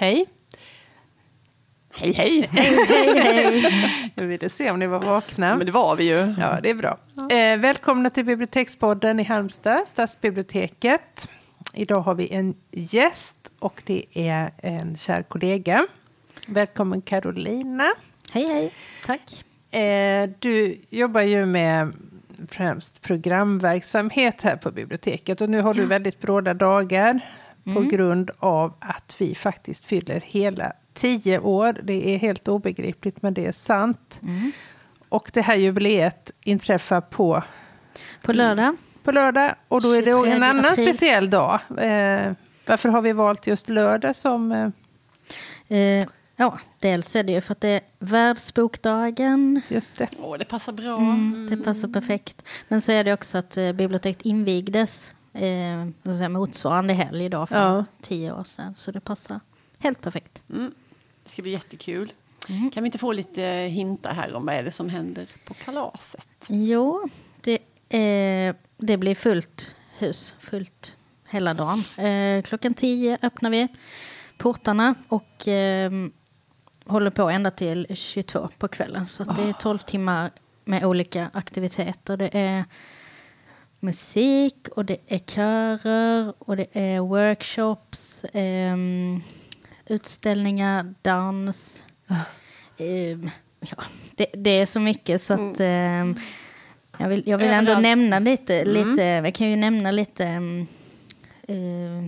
Hej. Hej, hej! hej, hej. Jag ville se om ni var vakna. Men det var vi ju. Ja, det är bra. Eh, välkomna till Bibliotekspodden i Halmstad, Stadsbiblioteket. Idag har vi en gäst och det är en kär kollega. Välkommen Carolina. Hej, hej. Tack. Eh, du jobbar ju med främst programverksamhet här på biblioteket och nu har du väldigt bråda dagar på Mm. grund av att vi faktiskt fyller hela tio år. Det är helt obegripligt, men det är sant. Mm. Och det här jubileet inträffar på, På lördag. på lördag och då är det 23 en annan april. speciell dag. Eh, varför har vi valt just lördag som... Eh, Eh, ja, dels är det ju för att det är världsbokdagen. just det. Åh, det passar bra. Mm, det passar perfekt. Men så är det också att eh, biblioteket invigdes eh, motsvarande helg idag för Ja. tio år sedan. Så det passar helt perfekt. Mm. Det ska bli jättekul. Mm. Kan vi inte få lite hintar här om vad är det som händer på kalaset? Jo, det, eh, det blir fullt hus, fullt hela dagen. Eh, klockan tio öppnar vi portarna och eh, håller på ända till 22 på kvällen. Så det är 12 timmar med olika aktiviteter. Det är musik och det är körer och det är workshops, ehm, utställningar, dans. Ehm, ja, det, det är så mycket så att ehm, jag vill, jag vill ändå Överallt. nämna lite, lite, jag kan ju nämna lite eh,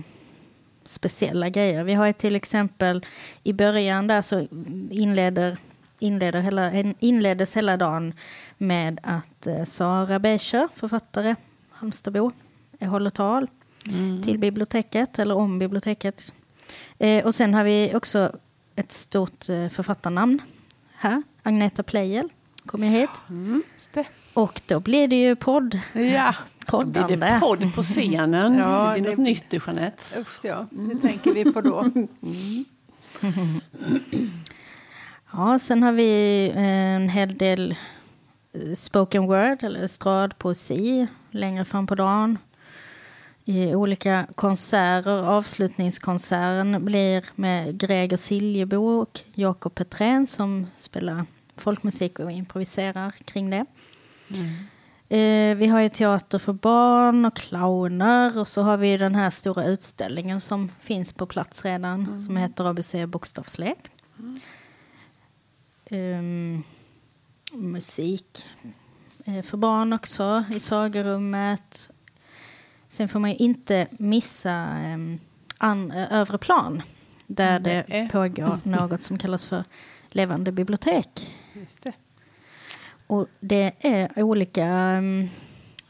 speciella grejer. Vi har ju till exempel i början där så inleder, inleder hela, inleddes hela dagen med att eh, Sara Becher, författare, Halmstadbo, eh, håller tal till biblioteket, eller om biblioteket. Eh, och sen har vi också ett stort eh, författarnamn här, Agneta Pleijel kommer hit. Just det. Och då blir det ju podd, Ja, Då blir poddande. det podd på scenen. Ja, det blir det- något nytt du, Jeanette. usch ja. Det tänker vi på då. Ja, sen har vi eh, en hel del spoken word eller estradpoesi längre fram på dagen. I olika konserter. Avslutningskonserten blir med Greger Siljebo och Jakob Petrén som spelar folkmusik och improviserar kring det. Eh, vi har ju teater för barn och clowner och så har vi den här stora utställningen som finns på plats redan som heter ABC Bokstavslek. Ehm, musik eh, för barn också i sagorummet. Sen får man ju inte missa um, an, eh, övre plan där det Nej. pågår något som kallas för levande bibliotek. Just det. Och det är olika mm,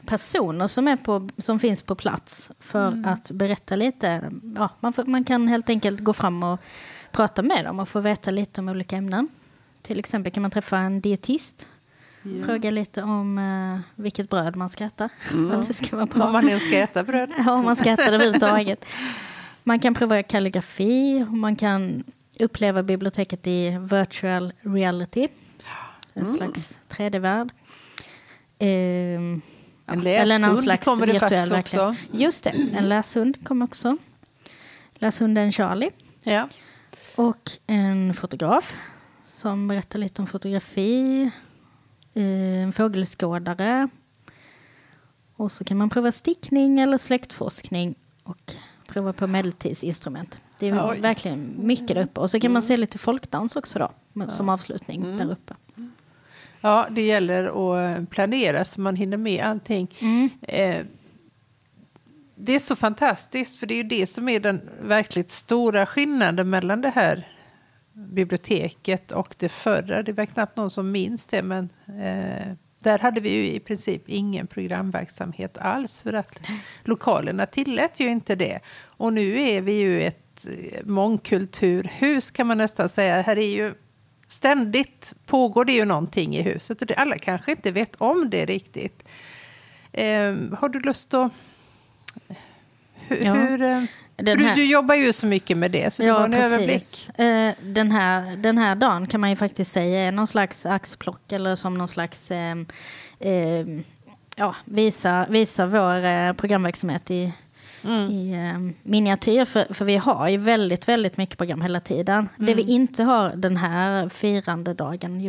personer som, är på, som finns på plats för att berätta lite. Ja, man, får, man kan helt enkelt gå fram och prata med dem och få veta lite om olika ämnen. Till exempel kan man träffa en dietist. Fråga lite om eh, vilket bröd man ska äta. För att det ska vara bra. Om man ens ska äta bröd. Ja, om man ska äta det överhuvudtaget. Man kan prova kalligrafi man kan uppleva biblioteket i virtual reality. En slags 3D-värld. Ehm, ja, En eller någon läshund slags kommer det faktiskt verklighet. också. Just det, en läshund kommer också. Läshunden Charlie. Ja. Och en fotograf som berättar lite om fotografi. eh, En fågelskådare. Och så kan man prova stickning eller släktforskning och prova på medeltidsinstrument. Det är Oj. verkligen mycket där uppe. Och så kan man se lite folkdans också då, som avslutning där uppe. ja, det gäller att planera så man hinner med allting. Eh, det är så fantastiskt, för det är ju det som är den verkligt stora skillnaden mellan det här biblioteket och det förra. Det var knappt någon som minns det, men eh, där hade vi ju i princip ingen programverksamhet alls, för att lokalerna tillät ju inte det. Och nu är vi ju ett eh, mångkulturhus kan man nästan säga. Här är ju ständigt pågår det ju någonting i huset och det, alla kanske inte vet om det riktigt. Eh, har du lust att... Hur, Ja. hur, eh, Den du, här- du jobbar ju så mycket med det, så du har Ja, en överblick. precis. Eh, Den här, den här dagen kan man ju faktiskt säga är någon slags axplock eller som någon slags eh, eh, ja, visa, visa vår eh, programverksamhet i i eh, miniatyr. För, för vi har ju väldigt, väldigt mycket program hela tiden. Det vi inte har den här firandedagen,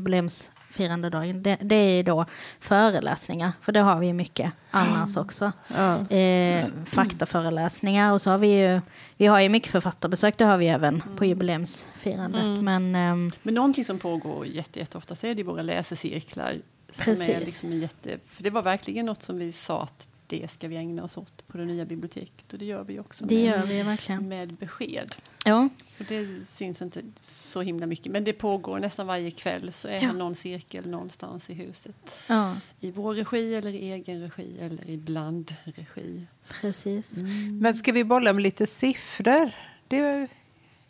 jubileumsfirandedagen, det, det är då föreläsningar. För det har vi ju mycket annars också. Ja. Eh, faktaföreläsningar och så har vi ju, vi har ju mycket författarbesök, det har vi även på jubileumsfirandet. Men ehm, Men någonting som pågår jätte, jätteofta så är det våra läsecirklar. Som Precis. är liksom jätte, för det var verkligen något som vi sa att det ska vi ägna oss åt på det nya biblioteket. Och det gör vi också det med, gör vi verkligen. med besked. Ja, Och det syns inte så himla mycket. Men det pågår nästan varje kväll så är Ja. det någon cirkel någonstans i huset. ja I vår regi eller i egen regi eller i blandregi. precis. Men ska vi bolla med lite siffror? Det är,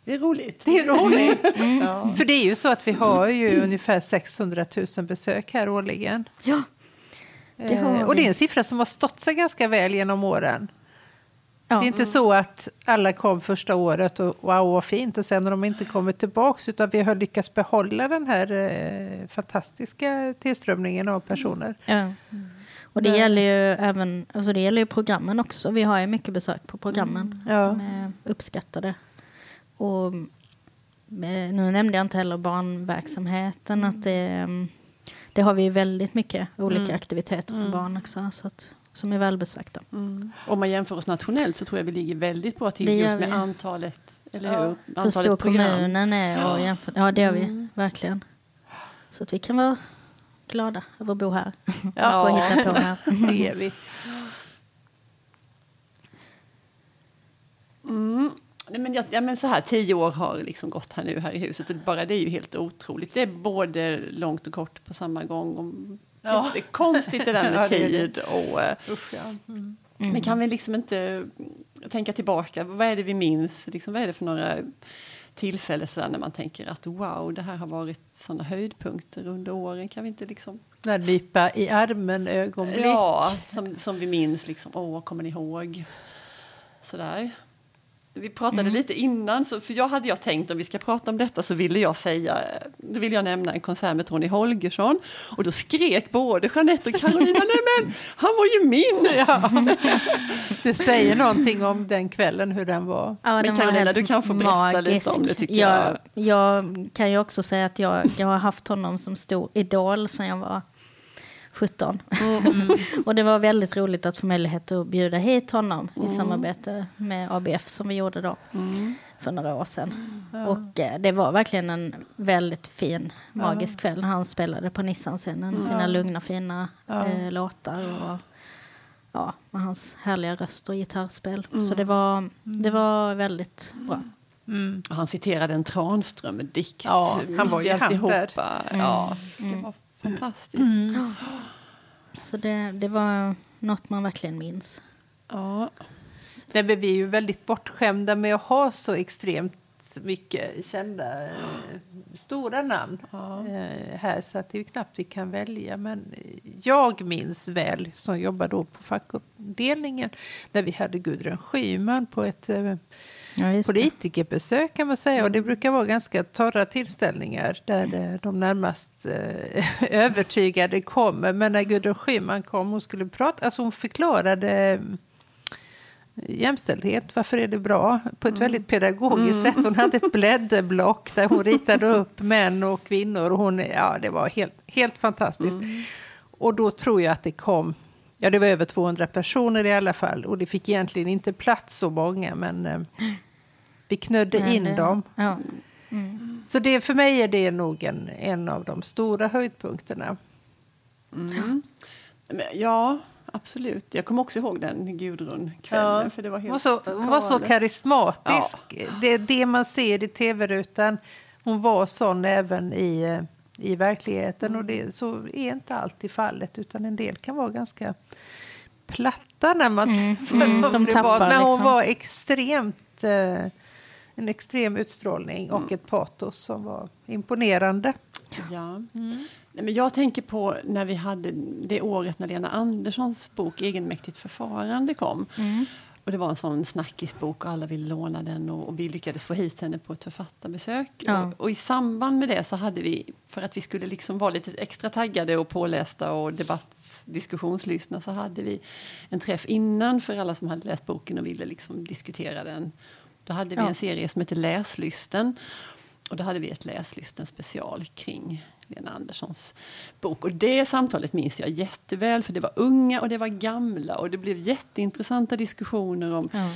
Det är roligt. det är roligt. Ja. För det är ju så att vi har ju ungefär 600 000 besök här årligen. Ja, Det Eh, och det är en siffra som har stått sig ganska väl genom åren. ja. Det är inte så att alla kom första året och wow vad fint och sen har de inte kommit tillbaks utan vi har lyckats behålla den här eh, fantastiska tillströmningen av personer. Ja. Och det Men- gäller ju även alltså det gäller ju programmen också. Vi har ju mycket besök på programmen. Ja. De är uppskattade. Och eh, nu nämnde jag inte heller barnverksamheten. Att det, mm, det har vi ju väldigt mycket olika Mm. aktiviteter för Mm. barn också. Så att, som är välbesökta. Mm. Om man jämför oss nationellt så tror jag vi ligger väldigt bra till just med vi. antalet, eller Ja. hur? Hur Antalet stor program. kommunen är. Och Ja. jämför, ja, det gör vi Mm. verkligen. Så att vi kan vara glada över att bo här. Ja. och hitta på här. Det är vi. Mm. Nej, men, jag, ja, men så här, tio år har liksom gått här nu här i huset och bara det är ju helt otroligt. Det är både långt och kort på samma gång. Och Ja. Det är konstigt det där med tid. Och, eh, Usch, ja. Mm. Men kan vi liksom inte tänka tillbaka? Vad är det vi minns? Liksom, vad är det för några tillfällen så där när man tänker att wow, det här har varit sådana höjdpunkter under åren? Kan vi inte liksom... Den här nypa i armen ögonblick. Ja, som, som vi minns. Liksom, Åh, kommer ni ihåg? Sådär. Vi pratade Mm. lite innan, så, för jag hade jag tänkt om vi ska prata om detta så ville jag säga, då ville jag nämna en konsert med Tony Holgersson och då skrek både Jeanette och Carolina, nej men han var ju min! Ja. Det säger någonting om den kvällen, hur den var. Ja, Men den Carolina, du kan få berätta lite om det, tycker jag. jag. kan ju också säga att jag, jag har haft honom som stor idol sedan jag var 17. Mm. och det var väldigt roligt att få möjlighet att bjuda hit honom Mm. i samarbete med ABF som vi gjorde då för några år sedan. Och eh, det var verkligen en väldigt fin, magisk kväll när han spelade på Nissan-scenen Mm. sina lugna, fina Ja. eh, låtar. Och, ja, med hans härliga röst och gitarrspel. Mm. Så det var, det var väldigt bra. Mm. Han citerade en Tranströmer-dikt. Ja, han var ju alltihopa. Mm. Ja, det var fantastiskt. Så det, det var något man verkligen minns. Ja. Nej, men vi är ju väldigt bortskämda med att ha så extremt mycket kända eh, stora namn eh, här så att det är knappt vi kan välja. Men jag minns väl, som jobbar då på fackavdelningen, när vi hade Gudrun Schyman på ett eh, Ja, politikerbesök kan man säga. Och det brukar vara ganska torra tillställningar där de närmast eh, övertygade kommer. Men när Gudrun Schyman kom och skulle prata, alltså hon förklarade eh, jämställdhet, varför är det bra? På ett väldigt pedagogiskt sätt. Hon hade ett blädderblock där hon ritade upp män och kvinnor. Och hon, ja, det var helt, helt fantastiskt. Och då tror jag att det kom, ja det var över 200 personer i alla fall. Och det fick egentligen inte plats så många, men eh, vi knödde Men in det- dem. Ja. Så det, för mig är det nog en, en av de stora höjdpunkterna. Mm. Ja, absolut. Jag kommer också ihåg den Gudrun-kvällen. Ja. För det var Hon helt var så, hon var så karismatisk. Det är det man ser i tv-rutan. Hon var sån även i, i verkligheten. Och det, så är inte alltid fallet. Utan en del kan vara ganska platta när man mm, dem de tappar Men hon liksom. var extremt... Eh, en extrem utstrålning och ett patos som var imponerande. Ja. Nej, men jag tänker på när vi hade det året när Lena Anderssons bok Egenmäktigt förfarande kom. Och det var en sån snackisbok och alla ville låna den och, och vi lyckades få hit henne på ett författarbesök. Ja. Och, och i samband med det så hade vi, för att vi skulle liksom vara lite extra taggade och pålästa och debatt diskussionslyssna så hade vi en träff innan för alla som hade läst boken och ville liksom diskutera den. Då hade vi Ja. en serie som heter Läslysten. Och då hade vi ett Läslysten special kring Lena Anderssons bok. Och det samtalet minns jag jätteväl för det var unga och det var gamla och det blev jätteintressanta diskussioner om Ja.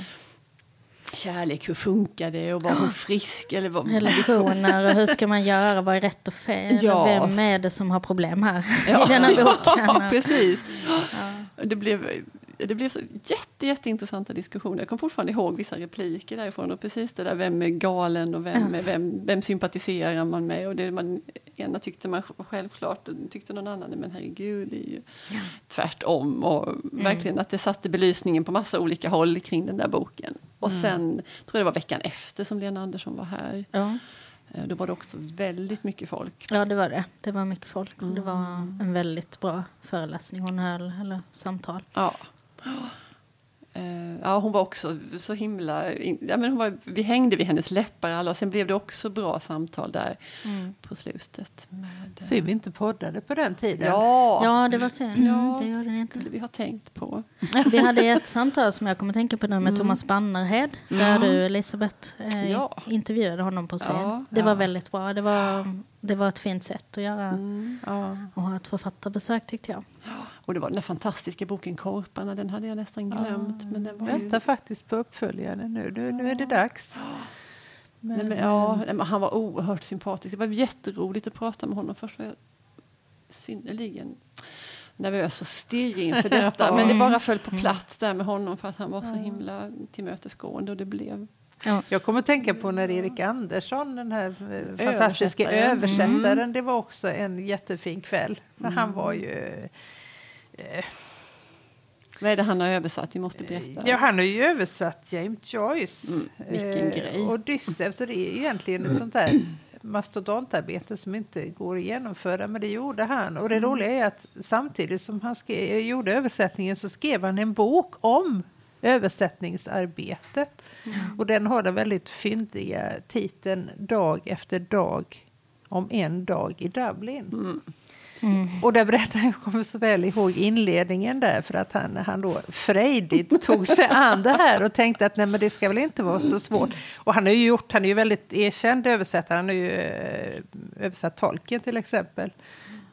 kärlek, hur funkar det och var hon frisk? Eller vad, Relationer och hur ska man göra, vad är rätt och fel? Ja. Vem är det som har problem här Ja, i denna boken? Ja, precis. Det blev, det blev så jätte, jätteintressanta diskussioner. Jag kommer fortfarande ihåg vissa repliker därifrån. Och precis det där, vem är galen och vem, är, vem, vem sympatiserar man med? Och det man, ena tyckte man självklart, och tyckte någon annan, men herregud, det är ju tvärtom. Och verkligen att det satte belysningen på massa olika håll kring den där boken. Och sen, tror jag det var veckan efter som Lena Andersson var här. Ja. Eh, Då var det också väldigt mycket folk. ja, det var det. Det var mycket folk. och Det var Mm. en väldigt bra föreläsning hon höll, eller samtal. Ja. Eh, ja, hon var också så himla... Ja, men hon var, vi hängde vid hennes läppar alla och sen blev det också bra samtal där på slutet. Med, Synd vi inte poddade på den tiden. ja, Ja, det var synd. ja, det gjorde ni inte. skulle vi ha tänkt på. Vi hade ett samtal som jag kommer tänka på nu med Thomas Bannerhed. Där du, Elisabeth, eh, Mm. Ja. intervjuade honom på scen. Ja, det var väldigt bra. Det var, det var ett fint sätt att göra Mm. Ja. och ha ett författarbesök tyckte jag. Och det var den där fantastiska boken Korparna, den hade jag nästan glömt. Men den var ju... Väntar faktiskt på uppföljaren nu. nu. Nu är det dags. Men, Nej, men, ja, men han var oerhört sympatisk. Det var jätteroligt att prata med honom. Först var jag synnerligen nervös och stirrig inför detta. Ja. Men det bara föll på plats där med honom för att han var så himla tillmötesgående. Och det blev... Ja. Jag kommer att tänka på när Erik Andersson, den här eh, fantastiska Översättaren. översättaren, det var också en jättefin kväll. Men Han var ju... eh, Vad är det han har översatt? Vi måste berätta. Ja, han har ju översatt James Joyce. Mm, vilken eh, grej. Odysseus, så det är egentligen ett sånt där mastodontarbete som inte går att genomföra, men det gjorde han. Och det Mm. roliga är att samtidigt som han skrev, gjorde översättningen så skrev han en bok om översättningsarbetet. Och den har den väldigt fyndiga titeln Dag efter dag om en dag i Dublin. Mm. Och där berättar jag kommer så väl ihåg inledningen där för att han, han då frejdigt tog sig an det här och tänkte att nej men det ska väl inte vara så svårt. Och han har ju gjort, han är ju väldigt erkänd översättare, han har ju eh, översatt Tolkien till exempel.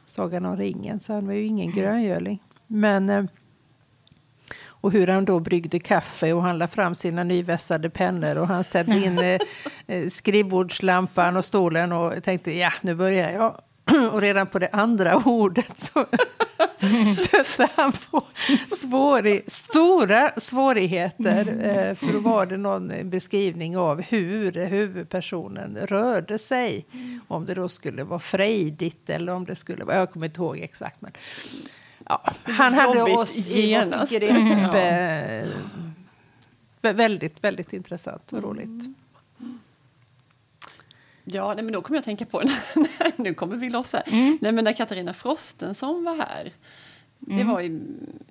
Sagan om ringen, så han var ju ingen gröngöling. Men eh, och hur han då bryggde kaffe och han la fram sina nyvässade pennor och han ställde in eh, skrivbordslampan och stolen och tänkte ja, nu börjar jag. Och redan på det andra ordet så stötte han på svåri stora svårigheter. Eh, för då var det någon beskrivning av hur huvudpersonen rörde sig. Om det då skulle vara frejdigt eller om det skulle vara, jag kommer inte ihåg exakt. Men, ja, han hade oss i vårt grepp. Eh, vä- väldigt, väldigt intressant och roligt. Ja, nej, men då kommer jag att tänka på, nu kommer vi loss här. Nej, men när Katarina Frostensson var här, det var ju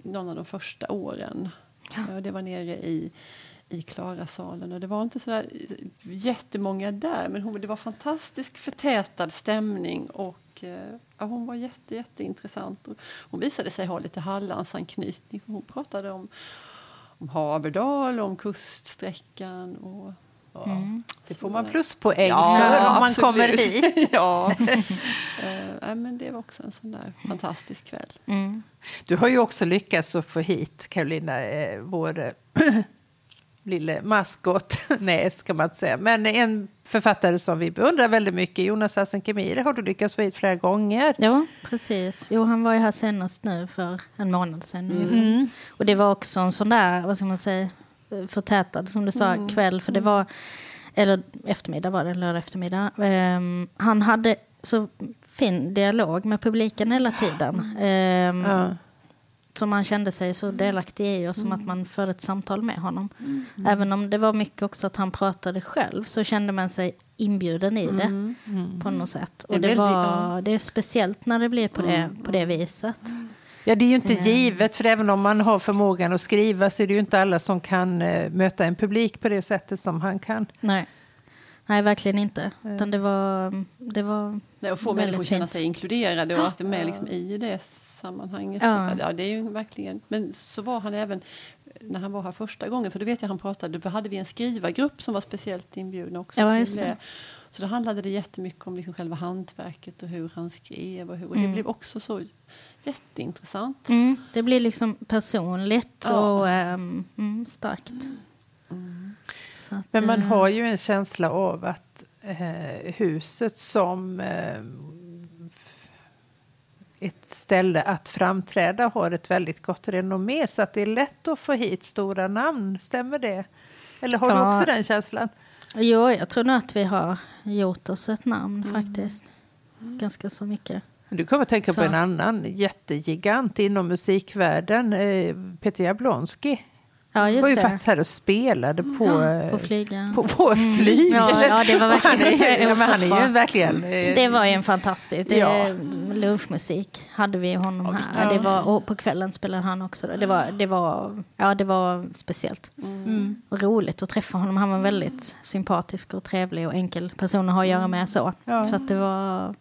någon av de första åren. Ja. Det var nere i, i Klarasalen och det var inte så där jättemånga där, men hon, det var fantastisk förtätad stämning och eh, ja, hon var jätte, jätteintressant. Och hon visade sig ha lite Hallandsanknytning. Hon pratade om, om Haverdal och om kuststräckan och Ja, Det får man pluspoäng Ja, för om man absolut. kommer hit. ja. Nej, men det var också en sån där fantastisk kväll. Mm. Du har ju också lyckats att få hit Carolina, eh, vår eh, lille maskot. Nej, ska man inte säga. Men en författare som vi beundrar väldigt mycket, Jonas Hassan Khemiri, har du lyckats få hit flera gånger. Ja, precis. Jo, han var ju här senast nu för en månad sedan. ungefär. Mm. Och det var också en sån där, vad ska man säga, förtätad som du sa, kväll. För det var, eller eftermiddag var det, lördag eftermiddag. Ehm, han hade så fin dialog med publiken hela tiden. Ehm, Ja. Som man kände sig så delaktig i och som att man förde ett samtal med honom. Även om det var mycket också att han pratade själv så kände man sig inbjuden i det på något sätt. Det är Och det, var, det är speciellt när det blir på det, på det viset. Ja, det är ju inte givet, för även om man har förmågan att skriva så är det ju inte alla som kan eh, möta en publik på det sättet som han kan. Nej. Nej, verkligen inte. Utan det var, det var Nej, och få väldigt människor känna fint. sig inkluderade och att de är liksom i det sammanhanget. Ja. Så, ja, det är ju verkligen, men så var han även när han var här första gången, för då vet jag han pratade, då hade vi en skrivargrupp som var speciellt inbjudna också. Ja, till just det. Så då handlade det jättemycket om liksom själva hantverket och hur han skrev. Och, hur, och det Mm. blev också så jätteintressant. Mm, det blir liksom personligt Ja. och mm, starkt. Så att, Men man eh, har ju en känsla av att eh, huset som eh, ett ställe att framträda har ett väldigt gott renommé så att det är lätt att få hit stora namn. Stämmer det? Eller har du Ja. också den känslan? Jo, jag tror nog att vi har gjort oss ett namn Mm. faktiskt. Ganska så mycket. Du kommer att tänka Så. på en annan jättegigant inom musikvärlden, eh, Peter Jablonski. Ja, var just ju det. faktiskt här och spelade på, eh, På flygen. på vår flyg. Ja, ja, det var Och han, verkligen är, ja, han är ju verkligen... eh, Det var ju en fantastisk. Ja. Lunchmusik hade vi honom Ja, här. ja. Det var, och på kvällen spelade han också. Det var, det var, ja, det var speciellt. Mm. Och roligt att träffa honom. Han var väldigt sympatisk och trevlig och enkel person att ha att göra med. Så, Ja. så att det var...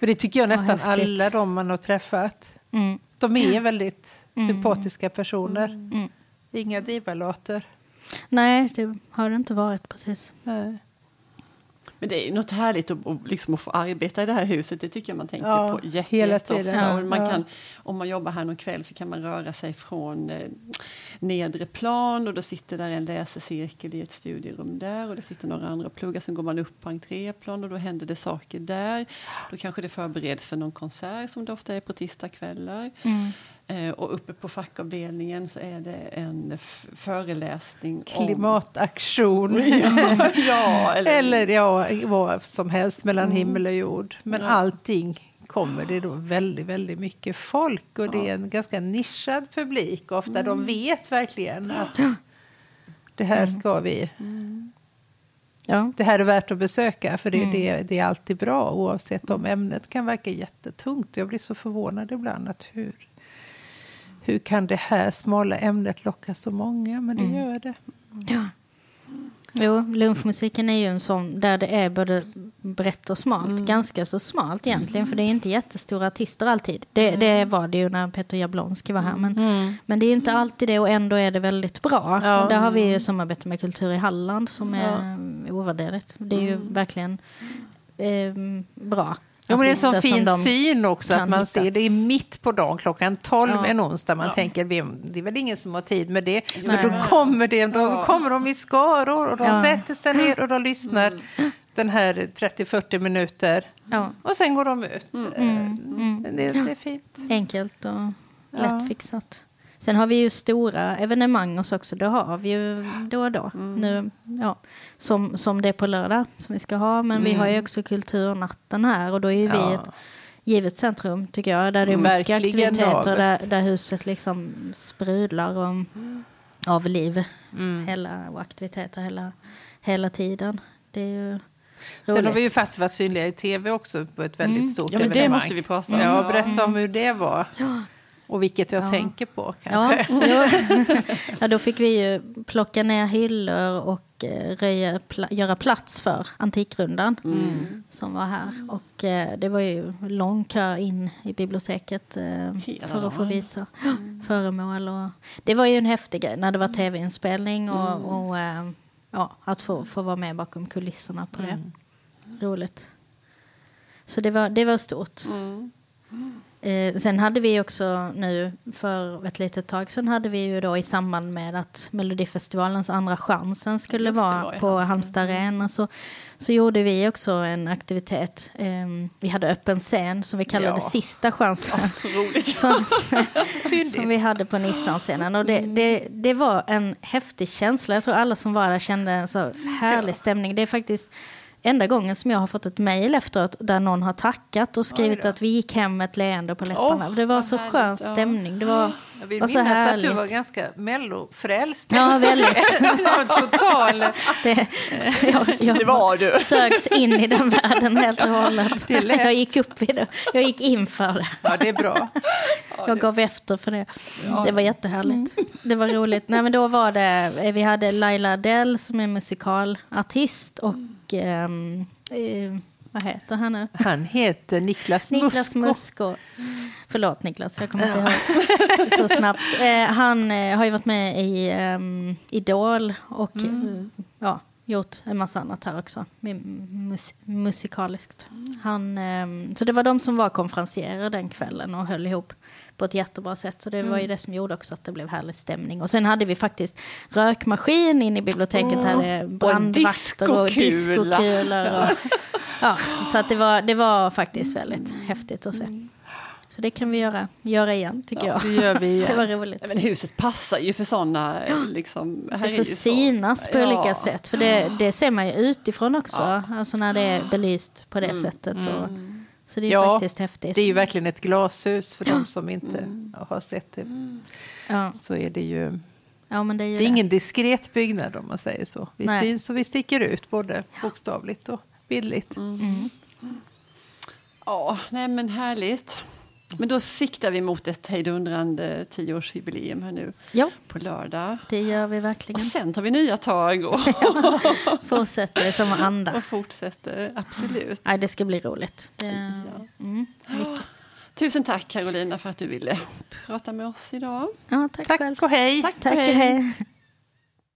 Men det tycker jag nästan häftigt. alla de man har träffat. Mm, De är väldigt Mm. sympatiska personer. mm. Inga divalater. Nej, det har det inte varit precis. Nej. Men det är ju något härligt att, att, liksom att få arbeta i det här huset. Det tycker jag man tänker Ja, på jätte, hela tiden. Och man Ja. kan, om man jobbar här någon kväll så kan man röra sig från eh, nedre plan och då sitter där en läsecirkel i ett studierum där och det sitter några andra pluggar. Sen går man upp på entréplan och då händer det saker där. Då kanske det förbereds för någon konsert som det ofta är på tisdagskvällar. Mm. Eh, och uppe på fackavdelningen så är det en föreläsning om Klimataktion. ja, eller, Eller ja, vad som helst mellan Mm. himmel och jord. Men Ja. allting kommer det då väldigt, väldigt mycket folk. Och det är en ganska nischad publik. Ofta Mm. de vet verkligen att det här ska vi... Ja. Det här är värt att besöka för Mm. det, det, det är alltid bra oavsett om ämnet kan verka jättetungt. Jag blir så förvånad ibland att hur, hur kan det här smala ämnet locka så många? Men det Mm. gör det. Ja. Jo, lunchmusiken är ju en sån där det är både brett och smalt. Ganska så smalt egentligen, för det är inte jättestora artister alltid. Det, det var det ju när Peter Jablonski var här. Men, men det är ju inte alltid det och ändå är det väldigt bra. Ja. Och där har vi ju samarbete med Kultur i Halland som är ovärderligt. Det är ju verkligen ehm, bra. Jo, men det är en sån fin syn också att man hitta. ser det är mitt på dagen klockan 12 Ja. en onsdag. Man Ja. tänker det är väl ingen som har tid med det. Men Nej. då kommer, det, då Ja. kommer de i skaror och de Ja. sätter sig ner och de lyssnar den här 30-40 minuter. Ja, Och sen går de ut. mm, Eh, Det, det är fint. enkelt och lättfixat. Sen har vi ju stora evenemang hos också. Det har vi ju då och då. Nu, ja, som, som det är på lördag som vi ska ha. Men vi har ju också kulturnatten här och då är ju vi Ja. ett givet centrum tycker jag. Där det är mycket aktiviteter. Där, där huset liksom sprudlar om, av liv. Mm. Hela, och aktiviteter hela, hela tiden. Det är ju roligt. Sen har vi ju faktiskt varit synliga i tv också på ett väldigt Mm. stort Ja, men det evenemang. måste vi prata om. Ja, berätta om hur det var. Ja. Och vilket jag Ja. tänker på Ja, kanske. jo. ja, då fick vi ju plocka ner hyllor och eh, röja, pla- göra plats för Antikrundan Mm. som var här. Och eh, det var ju lång kö in i biblioteket eh, för att få visa föremål. Och, det var ju en häftig grej när det var tv-inspelning och, och eh, ja, att få, få vara med bakom kulisserna på det. Roligt. Så det var, det var stort. Mm. Eh, sen hade vi också nu för ett litet tag sedan hade vi ju då i samband med att Melodifestivalens andra chansen skulle vara var på Halmstad. Halmstad Arena så, så gjorde vi också en aktivitet. Eh, vi hade öppen scen som vi kallade Ja. sista chansen. Så roligt. Som, som vi hade på Nissan-scenen. Och det, det, det var en häftig känsla. Jag tror alla som var där kände en så härlig stämning. Det är faktiskt enda gången som jag har fått ett mejl efteråt där någon har tackat och skrivit att vi gick hem med ett leende på läpparna. Åh, det var så härligt, skön ja. stämning. Det var, Jag vill var så minnas att härligt. du var ganska mellofrälst. Ja, väldigt. Total... Det, jag, jag Det var du. sögs in i den världen helt och hållet. Jag gick upp i det. Jag gick in för det. Ja, det är bra. Jag gav efter för det. Det var jättehärligt. Det var roligt. Nej, men då var det, vi hade Laila Adele som är musikalartist och ehm, eh, Vad heter han nu? Han heter Niklas, Niklas Musko. Musko. Förlåt Niklas, jag kommer inte ihåg så snabbt. Eh, han eh, har ju varit med i um, Idol och Mm. ja, gjort en massa annat här också. Mus musikaliskt. Han, ehm, så det var de som var konferencierer den kvällen och höll ihop på ett jättebra sätt. Så det var ju det som gjorde också att det blev härlig stämning. Och sen hade vi faktiskt rökmaskin in i biblioteket. Åh, hade brandvakter och diskokulor. Och, ja, så att det, var, det var faktiskt väldigt häftigt att se. Så det kan vi göra, göra igen tycker jag. Det gör vi Det var igen. roligt. Men huset passar ju för sådana... Liksom, här Det får så- synas på Ja. olika sätt. För det, det ser man ju utifrån också. Alltså när det är belyst på det sättet. Och, så det är Ja, faktiskt häftigt. Det är ju verkligen ett glashus för de som inte har sett det. ja. Så är det ju... ja, men det är ju Det är ingen diskret byggnad om man säger så. Vi Nej. syns och vi sticker ut både bokstavligt och bildligt. Mm. Ja, nej men härligt. Men då siktar vi mot ett hejdundrande tioårsjubileum här nu Ja, på lördag. det gör vi Och verkligen. sen tar vi nya tag och, Fortsätter samma anda. och fortsätter. Absolut. Nej, det ska bli roligt. Det, Ja. mm, mycket. Tusen tack Carolina för att du ville prata med oss idag. Ja, tack, själv. Tack och hej! Tack, hej.